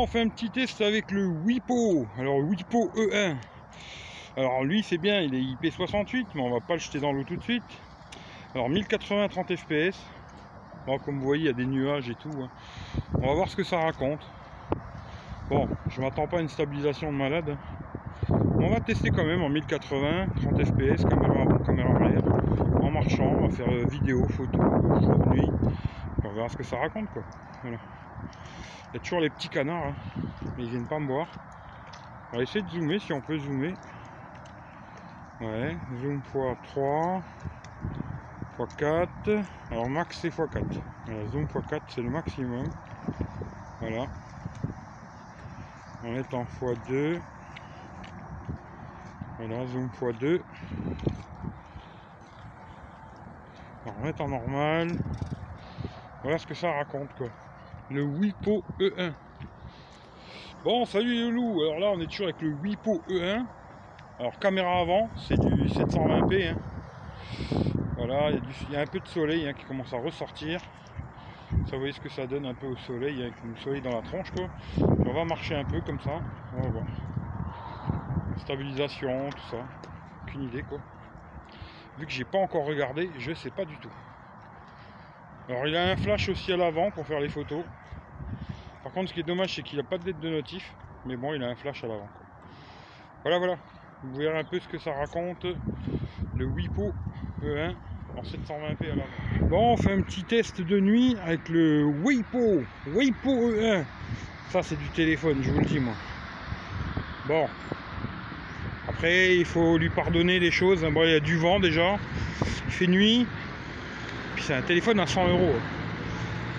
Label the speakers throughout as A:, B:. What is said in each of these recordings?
A: On fait un petit test avec le Wipo. Alors, Wipo E1. Alors, lui, c'est bien, il est IP68, mais on va pas le jeter dans l'eau tout de suite. Alors, 1080 30 fps. Bon, comme vous voyez, il y a des nuages et tout. hein. On va voir ce que ça raconte. Bon, je m'attends pas à une stabilisation de malade. On va tester quand même en 1080, 30 fps, caméra avant, caméra arrière, en marchant, on va faire euh, vidéo, photo, jour, nuit, on verra ce que ça raconte quoi. Il y a toujours les petits canards, hein, ils viennent pas me voir. On va essayer de zoomer si on peut zoomer. Ouais, zoom x3, x4, alors max c'est x4. Voilà, zoom x4 c'est le maximum. Voilà. On est en x2. Voilà, zoom x2. On remettre en normal. Voilà ce que ça raconte quoi. Le Wipo E1. Bon, salut les loups. Alors là, on est toujours avec le Wipo E1. Alors caméra avant, c'est du 720p. hein. Voilà, il y, a un peu de soleil hein, qui commence à ressortir. Ça, vous voyez ce que ça donne un peu au soleil, avec le soleil dans la tronche quoi. On va marcher un peu comme ça. On. Stabilisation, tout ça. Aucune idée quoi. Vu que j'ai pas encore regardé, je sais pas du tout. Alors il a un flash aussi à l'avant pour faire les photos. Par contre ce qui est dommage c'est qu'il n'a pas de lettre de notif. Mais bon il a un flash à l'avant. Voilà voilà. Vous verrez un peu ce que ça raconte. Le Wipo E1 en 720p à l'avant. Bon on fait un petit test de nuit avec le Wipo. Wipo E1. Ça c'est du téléphone, je vous le dis moi. Bon. Après, il faut lui pardonner des choses. Bon, il y a du vent déjà. Il fait nuit. C'est un téléphone à 100 euros.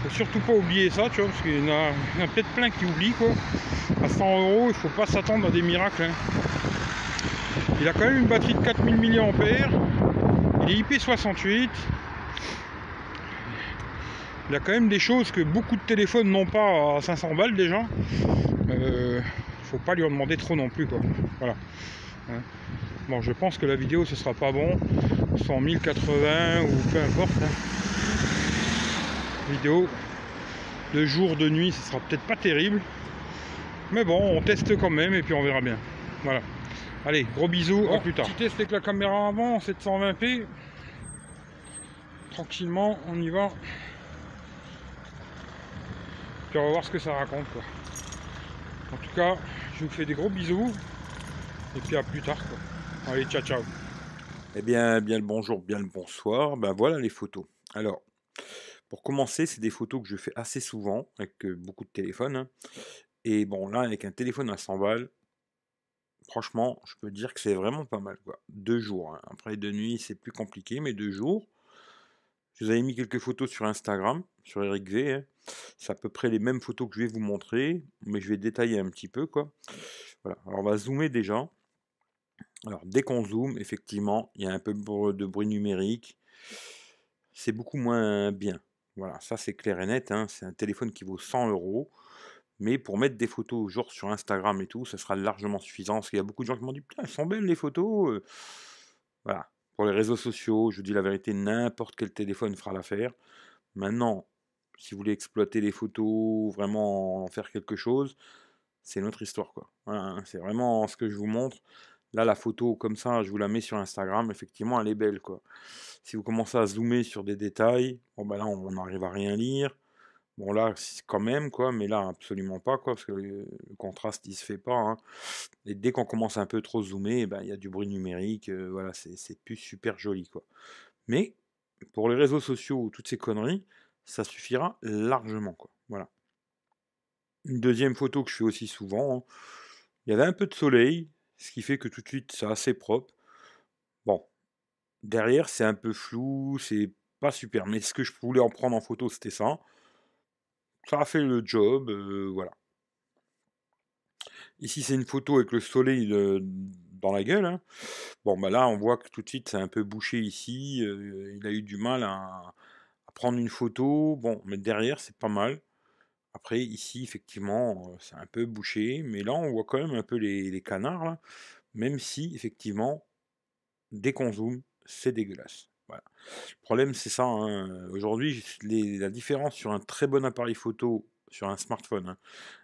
A: Faut surtout pas oublier ça, tu vois, parce qu'il y en a, il y en a peut-être plein qui oublient quoi. À 100 euros, il faut pas s'attendre à des miracles. hein. Il a quand même une batterie de 4000 mAh. Il est IP68. Il a quand même des choses que beaucoup de téléphones n'ont pas à 500 balles déjà. Euh, faut pas lui en demander trop non plus quoi. Voilà. Hein. Bon, je pense que la vidéo ce sera pas bon, soit en 1080 ou peu importe. hein. Vidéo de jour, de nuit, ce sera peut-être pas terrible. Mais bon, on teste quand même et puis on verra bien. Voilà. Allez, gros bisous, à plus tard. Petit test avec la caméra avant en 720p. Tranquillement, on y va. Puis on va voir ce que ça raconte quoi. En tout cas, je vous fais des gros bisous. Et puis à plus tard quoi. Allez, ciao ciao.
B: Eh bien, bien le bonjour, bien le bonsoir. Ben voilà les photos. Alors, pour commencer, c'est des photos que je fais assez souvent avec beaucoup de téléphones. hein. Et bon, là, avec un téléphone à 100 balles, franchement, je peux dire que c'est vraiment pas mal. Deux jours. hein. Après, de nuit, c'est plus compliqué, mais deux jours. Je vous avais mis quelques photos sur Instagram, sur Eric V. hein. C'est à peu près les mêmes photos que je vais vous montrer, mais je vais détailler un petit peu. Voilà. Alors, on va zoomer déjà. Alors, dès qu'on zoome, effectivement, il y a un peu de br- de bruit numérique. C'est beaucoup moins bien. Voilà, ça c'est clair et net. hein, C'est un téléphone qui vaut 100 euros. Mais pour mettre des photos, genre sur Instagram et tout, ça sera largement suffisant. Parce qu'il y a beaucoup de gens qui m'ont dit Putain, elles sont belles les photos. euh. Voilà. Pour les réseaux sociaux, je vous dis la vérité, n'importe quel téléphone fera l'affaire. Maintenant, si vous voulez exploiter les photos, vraiment en faire quelque chose, c'est notre histoire. quoi. Voilà, hein, c'est vraiment ce que je vous montre. Là, la photo comme ça, je vous la mets sur Instagram. Effectivement, elle est belle, quoi. Si vous commencez à zoomer sur des détails, bon, là, on n'arrive à rien lire. Bon, là, quand même, quoi, mais là, absolument pas, quoi, parce que le, contraste, il se fait pas. hein. Et dès qu'on commence un peu trop zoomer, eh ben, il y a du bruit numérique. euh, voilà, c'est plus super joli, quoi. Mais pour les réseaux sociaux ou toutes ces conneries, ça suffira largement. Voilà. Une deuxième photo que je fais aussi souvent, hein, il y avait un peu de soleil, ce qui fait que tout de suite c'est assez propre. Bon, derrière c'est un peu flou, c'est pas super, mais ce que je voulais en prendre en photo c'était ça. Ça a fait le job, euh, voilà. Ici c'est une photo avec le soleil euh, dans la gueule. hein. Bon, bah là on voit que tout de suite c'est un peu bouché ici, euh, il a eu du mal à, à prendre une photo. Bon, mais derrière c'est pas mal. Après, ici, effectivement, c'est un peu bouché, mais là, on voit quand même un peu les, canards, là, même si, effectivement, dès qu'on zoome, c'est dégueulasse. Voilà. Le problème, c'est ça. hein, Aujourd'hui, la différence sur un très bon appareil photo, sur un smartphone. hein.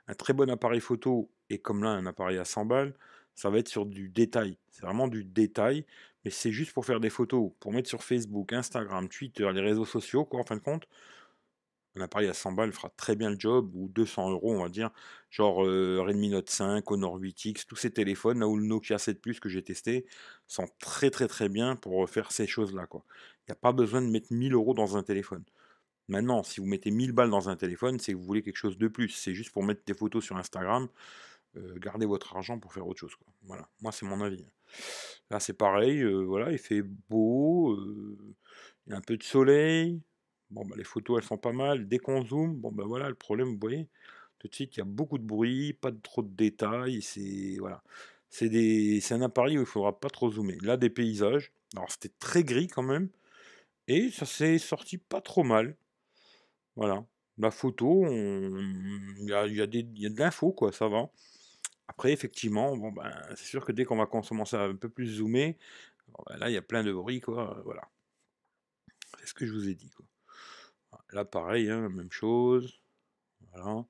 B: Un très bon appareil photo, et comme là, un appareil à 100 balles, ça va être sur du détail. C'est vraiment du détail, mais c'est juste pour faire des photos, pour mettre sur Facebook, Instagram, Twitter, les réseaux sociaux, quoi, en fin de compte. Un appareil à 100 balles fera très bien le job, ou 200 euros, on va dire. Genre euh, Redmi Note 5, Honor 8X, tous ces téléphones, là où le Nokia 7 Plus que j'ai testé, sont très très très bien pour faire ces choses-là. Il n'y a pas besoin de mettre 1000 euros dans un téléphone. Maintenant, si vous mettez 1000 balles dans un téléphone, c'est que vous voulez quelque chose de plus. C'est juste pour mettre des photos sur Instagram. euh, gardez votre argent pour faire autre chose. Voilà, moi c'est mon avis. Là c'est pareil, euh, voilà, il fait beau, euh, il y a un peu de soleil. Bon, bah, les photos elles sont pas mal. Dès qu'on zoome, bon ben voilà, le problème, vous voyez, tout de suite il y a beaucoup de bruit, pas trop de détails. C'est voilà, c'est un appareil où il faudra pas trop zoomer. Là des paysages. Alors c'était très gris quand même, et ça s'est sorti pas trop mal. Voilà. La photo, il y a, y a y a de l'info, quoi, ça va. Après, effectivement, bon, ben, c'est sûr que dès qu'on va commencer à un peu plus zoomer, ben, là, il y a plein de bruit, quoi. Voilà. C'est ce que je vous ai dit, quoi. Là, pareil, hein, même chose. Voilà.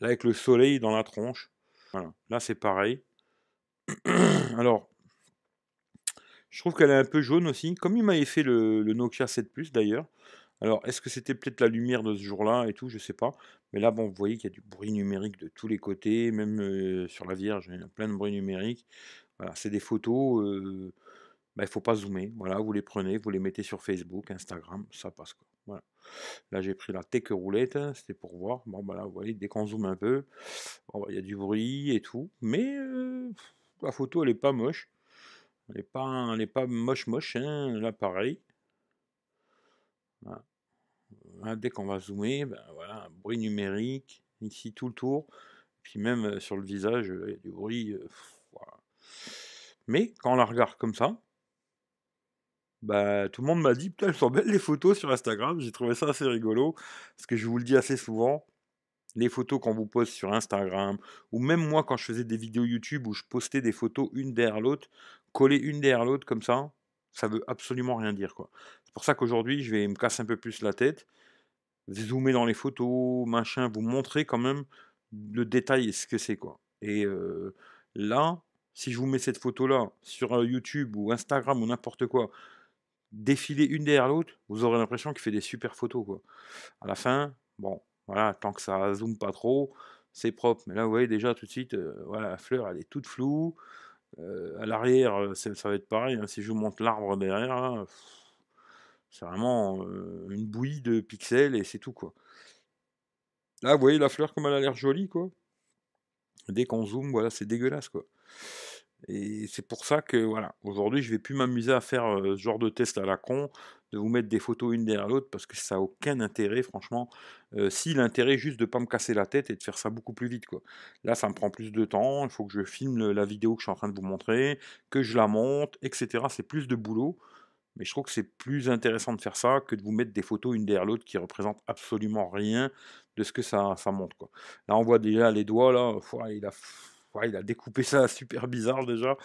B: Là, avec le soleil dans la tronche. Voilà. Là, c'est pareil. Alors, je trouve qu'elle est un peu jaune aussi, comme il m'avait fait le, Nokia 7 Plus d'ailleurs. Alors, est-ce que c'était peut-être la lumière de ce jour-là et tout, je sais pas. Mais là, bon, vous voyez qu'il y a du bruit numérique de tous les côtés, même euh, sur la Vierge, il y a plein de bruit numérique. Voilà, c'est des photos, euh, bah, il faut pas zoomer. Voilà, vous les prenez, vous les mettez sur Facebook, Instagram, ça passe quoi. Là, j'ai pris la tech roulette, hein, c'était pour voir. Bon, bah là, vous voyez, dès qu'on zoome un peu, bah, il y a du bruit et tout. Mais euh, la photo, elle est pas moche. Elle est pas, pas moche moche, hein. Là, pareil. Dès qu'on va zoomer, ben voilà, un bruit numérique, ici tout le tour, puis même euh, sur le visage, euh, il y a du bruit. Mais quand on la regarde comme ça, bah, tout le monde m'a dit, putain, elles sont belles les photos sur Instagram, j'ai trouvé ça assez rigolo, parce que je vous le dis assez souvent, les photos qu'on vous poste sur Instagram, ou même moi quand je faisais des vidéos YouTube où je postais des photos une derrière l'autre, collées une derrière l'autre comme ça, ça veut absolument rien dire quoi. C'est pour ça qu'aujourd'hui je vais me casser un peu plus la tête, zoomer dans les photos, machin, vous montrer quand même le détail et ce que c'est quoi. Et euh, là, si je vous mets cette photo là sur euh, YouTube ou Instagram ou n'importe quoi, défiler une derrière l'autre, vous aurez l'impression qu'il fait des super photos quoi. À la fin, bon, voilà, tant que ça zoome pas trop, c'est propre. Mais là, vous voyez déjà tout de suite, euh, voilà, la fleur, elle est toute floue. Euh, à l'arrière, euh, ça va être pareil. hein, si je vous montre l'arbre derrière, pff, c'est vraiment une bouillie de pixels et c'est tout quoi. Là, vous voyez la fleur comme elle a l'air jolie quoi. Dès qu'on zoome, voilà, c'est dégueulasse quoi. Et c'est pour ça que voilà, aujourd'hui, je vais plus m'amuser à faire ce genre de test à la con, de vous mettre des photos une derrière l'autre, parce que ça n'a aucun intérêt, franchement. Si l'intérêt juste de pas me casser la tête et de faire ça beaucoup plus vite, quoi. Là, ça me prend plus de temps, il faut que je filme la vidéo que je suis en train de vous montrer, que je la monte, etc. C'est plus de boulot. Mais je trouve que c'est plus intéressant de faire ça que de vous mettre des photos une derrière l'autre qui représentent absolument rien de ce que ça, montre, quoi. Là, on voit déjà les doigts, là, il a, il a découpé ça super bizarre déjà.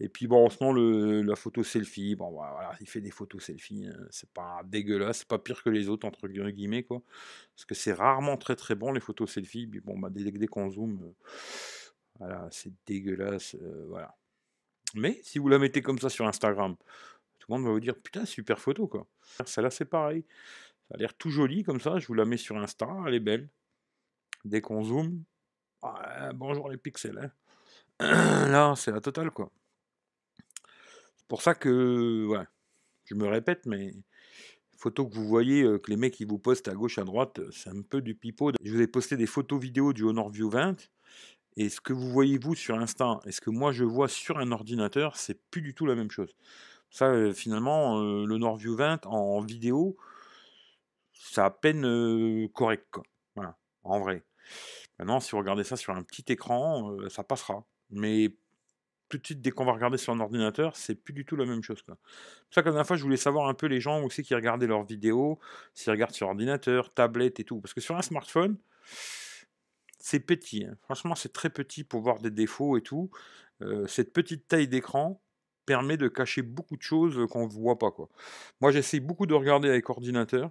B: Et puis bon, sinon, le, la photo selfie, bon, bah, voilà, il fait des photos selfie, hein, c'est pas dégueulasse, c'est pas pire que les autres, entre guillemets, quoi. Parce que c'est rarement très très bon, les photos selfie, bon, bah, dès, dès qu'on zoome, euh, voilà, c'est dégueulasse, euh, voilà. Mais si vous la mettez comme ça sur Instagram, tout le monde va vous dire, putain, super photo, quoi. Celle-là, c'est pareil. Ça a l'air tout joli comme ça, je vous la mets sur Insta, elle est belle. Dès qu'on zoome, bonjour les pixels, hein. Là, c'est la totale, quoi. C'est pour ça que, je me répète, mais photos que vous voyez, euh, que les mecs ils vous postent à gauche, à droite, euh, c'est un peu du pipeau. Je vous ai posté des photos vidéo du Honor View 20, et ce que vous voyez vous sur Insta, et ce que moi je vois sur un ordinateur, c'est plus du tout la même chose. Ça, euh, finalement, euh, le Honor View 20 en vidéo, c'est à peine correct, en vrai. Maintenant, si vous regardez ça sur un petit écran, ça passera. Mais tout de suite, dès qu'on va regarder sur un ordinateur, c'est plus du tout la même chose. C'est pour ça que la dernière fois, je voulais savoir un peu les gens aussi qui regardaient leurs vidéos, s'ils regardent sur ordinateur, tablette et tout. Parce que sur un smartphone, c'est petit. hein. Franchement, c'est très petit pour voir des défauts et tout. Cette petite taille d'écran permet de cacher beaucoup de choses qu'on ne voit pas. Moi, j'essaie beaucoup de regarder avec ordinateur.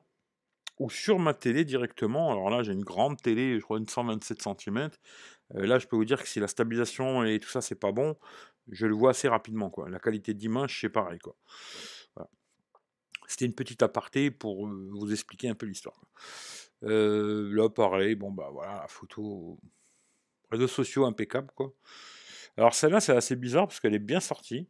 B: Ou sur ma télé directement. Alors là, j'ai une grande télé, je crois une 127 cm. là, je peux vous dire que si la stabilisation et tout ça, c'est pas bon, je le vois assez rapidement. Quoi. La qualité d'image, c'est pareil. Quoi. C'était une petite aparté pour vous expliquer un peu l'histoire. là, pareil, bon, bah voilà, la photo, réseaux sociaux impeccables, quoi. Alors celle-là, c'est assez bizarre parce qu'elle est bien sortie.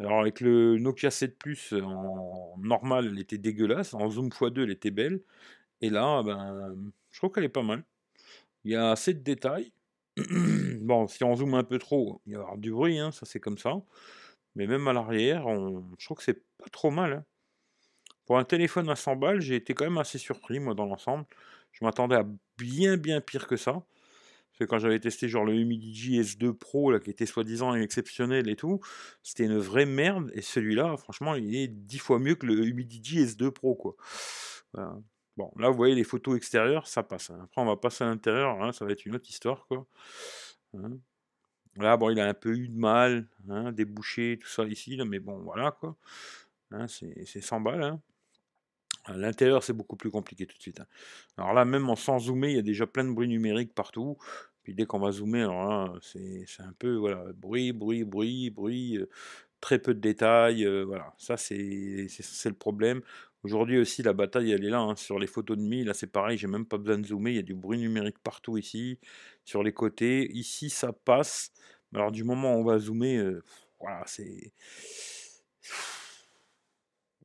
B: Alors avec le Nokia 7 Plus en normal, elle était dégueulasse. En zoom x2, elle était belle. Et là, ben, je trouve qu'elle est pas mal. Il y a assez de détails. bon, si on zoome un peu trop, il va y avoir du bruit, hein, ça c'est comme ça. Mais même à l'arrière, je trouve que c'est pas trop mal. Hein. Pour un téléphone à 100 balles, j'ai été quand même assez surpris, moi, dans l'ensemble. Je m'attendais à bien, bien pire que ça. Que quand j'avais testé genre le Humidigi S2 Pro, là, qui était soi-disant exceptionnel et tout, c'était une vraie merde. Et celui-là, franchement, il est dix fois mieux que le Humidigi S2 Pro, quoi. Bon, là, vous voyez les photos extérieures, ça passe. Hein. Après, on va passer à l'intérieur, hein, ça va être une autre histoire, quoi. Hein. Là, bon, il a un peu eu de mal, débouché, tout ça ici, là, mais bon, voilà, quoi. c'est 100 balles, l'intérieur, c'est beaucoup plus compliqué tout de suite. Alors là, même en sans zoomer, il y a déjà plein de bruit numérique partout. Puis dès qu'on va zoomer, c'est un peu voilà, bruit, bruit, bruit, bruit, euh, très peu de détails. Euh, voilà, ça c'est le problème. Aujourd'hui aussi, la bataille, elle est là. Hein. Sur les photos de nuit, là c'est pareil, j'ai même pas besoin de zoomer. Il y a du bruit numérique partout ici, sur les côtés. Ici, ça passe. Alors du moment où on va zoomer, euh, voilà, c'est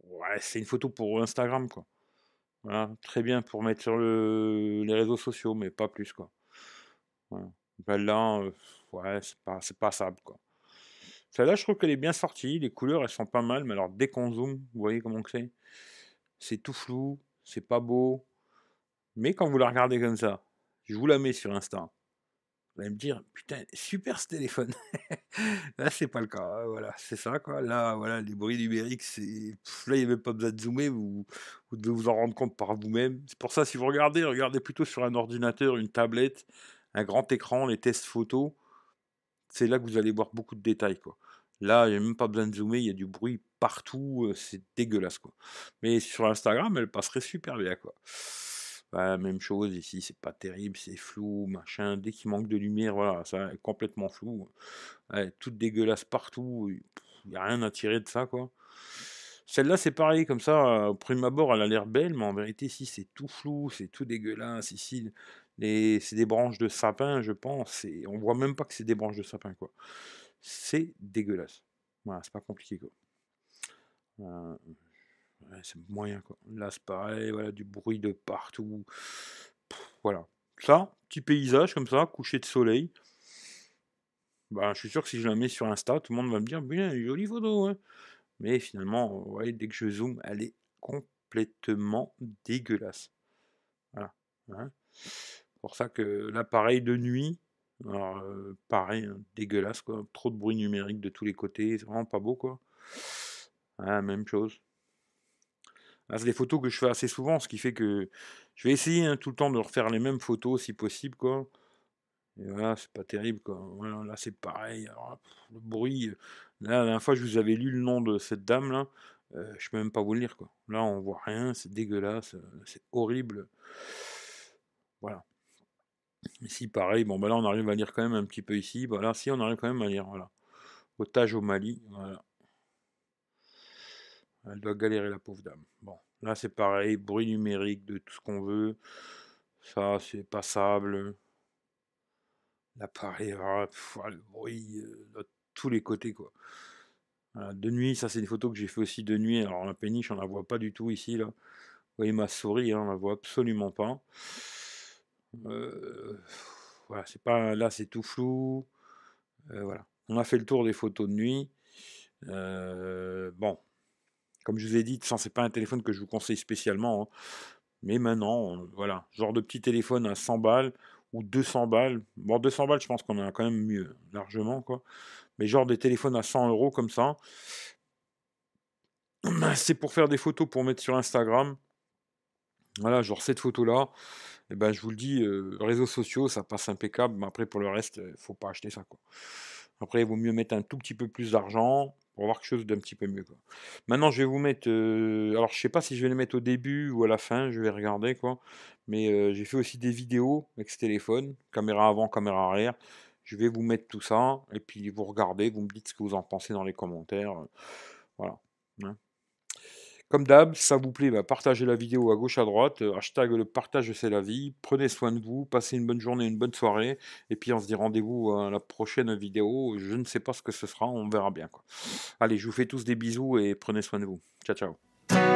B: ouais, c'est une photo pour Instagram, quoi. Voilà, très bien pour mettre sur le, les réseaux sociaux, mais pas plus, quoi. Voilà. là, euh, ouais, c'est pas, c'est passable, quoi. Celle-là, je trouve qu'elle est bien sortie, les couleurs, elles sont pas mal, mais alors dès qu'on zoome, vous voyez comment c'est? C'est tout flou, c'est pas beau, mais quand vous la regardez comme ça, je vous la mets sur Insta, vous allez me dire, putain, super ce téléphone. là, c'est pas le cas. Hein, voilà, c'est ça, quoi. Là, voilà, les bruits numériques, c'est. Là, il n'y avait pas besoin de zoomer, vous, vous devez vous en rendre compte par vous-même. C'est pour ça, si vous regardez, regardez plutôt sur un ordinateur, une tablette, un grand écran, les tests photos. C'est là que vous allez voir beaucoup de détails, quoi. Là, il a même pas besoin de zoomer, il y a du bruit partout, euh, c'est dégueulasse, quoi. Mais sur Instagram, elle passerait super bien, quoi même chose ici, c'est pas terrible, c'est flou, machin. Dès qu'il manque de lumière, voilà, ça est complètement flou. tout dégueulasse partout, il n'y a rien à tirer de ça, quoi. Celle-là, c'est pareil, comme ça, au premier abord, elle a l'air belle, mais en vérité, si c'est tout flou, c'est tout dégueulasse. Ici, c'est des branches de sapin, je pense, et on voit même pas que c'est des branches de sapin, quoi. C'est dégueulasse. Voilà, c'est pas compliqué, quoi. Euh, c'est moyen quoi. Là c'est pareil, voilà, du bruit de partout. voilà. Ça, petit paysage comme ça, coucher de soleil. Bah, je suis sûr que si je la mets sur Insta, tout le monde va me dire bien, jolie photo. Hein. Mais finalement, dès que je zoome, elle est complètement dégueulasse. Voilà. Hein. Pour ça que l'appareil de nuit, alors, euh, pareil, hein, dégueulasse quoi. Trop de bruit numérique de tous les côtés, c'est vraiment pas beau quoi. même chose. Ah, c'est des photos que je fais assez souvent, ce qui fait que je vais essayer hein, tout le temps de refaire les mêmes photos si possible, quoi. Et voilà, c'est pas terrible, quoi. là, c'est pareil. le bruit. Euh, la dernière fois, je vous avais lu le nom de cette dame, là. Euh, je peux même pas vous le lire, quoi. Là, on voit rien, c'est dégueulasse, c'est horrible. Voilà. Ici, pareil. Bon, bah là, on arrive à lire quand même un petit peu ici. Voilà, si, on arrive quand même à lire, voilà. Otage au Mali, voilà. Elle doit galérer la pauvre dame. Bon, là c'est pareil, bruit numérique de tout ce qu'on veut. Ça c'est passable. L'appareil, ah, le bruit euh, de tous les côtés quoi. de nuit, ça c'est une photo que j'ai fait aussi de nuit. Alors la péniche, on la voit pas du tout ici là. Vous voyez ma souris, hein, on la voit absolument pas. Euh, voilà, c'est pas là, c'est tout flou. Euh, voilà, on a fait le tour des photos de nuit. bon, comme je vous ai dit, ce n'est pas un téléphone que je vous conseille spécialement. Hein. Mais maintenant, voilà, genre de petit téléphone à 100 balles ou 200 balles. Bon, 200 balles, je pense qu'on a quand même mieux, largement, quoi. Mais genre des téléphones à 100 euros comme ça. C'est pour faire des photos pour mettre sur Instagram. Voilà, genre cette photo-là. Et ben, je vous le dis, euh, réseaux sociaux, ça passe impeccable. Mais après, pour le reste, il euh, faut pas acheter ça. Après, il vaut mieux mettre un tout petit peu plus d'argent pour voir quelque chose d'un petit peu mieux. Maintenant, je vais vous mettre. euh, alors, je sais pas si je vais les mettre au début ou à la fin, je vais regarder quoi. Mais j'ai fait aussi des vidéos avec ce téléphone, caméra avant, caméra arrière. Je vais vous mettre tout ça et puis vous regardez, vous me dites ce que vous en pensez dans les commentaires. Voilà. hein. Comme d'hab, si ça vous plaît, bah, partagez la vidéo à gauche à droite. euh, Hashtag le partage c'est la vie. Prenez soin de vous, passez une bonne journée, une bonne soirée. Et puis on se dit rendez-vous à la prochaine vidéo. Je ne sais pas ce que ce sera, on verra bien. Allez, je vous fais tous des bisous et prenez soin de vous. Ciao ciao.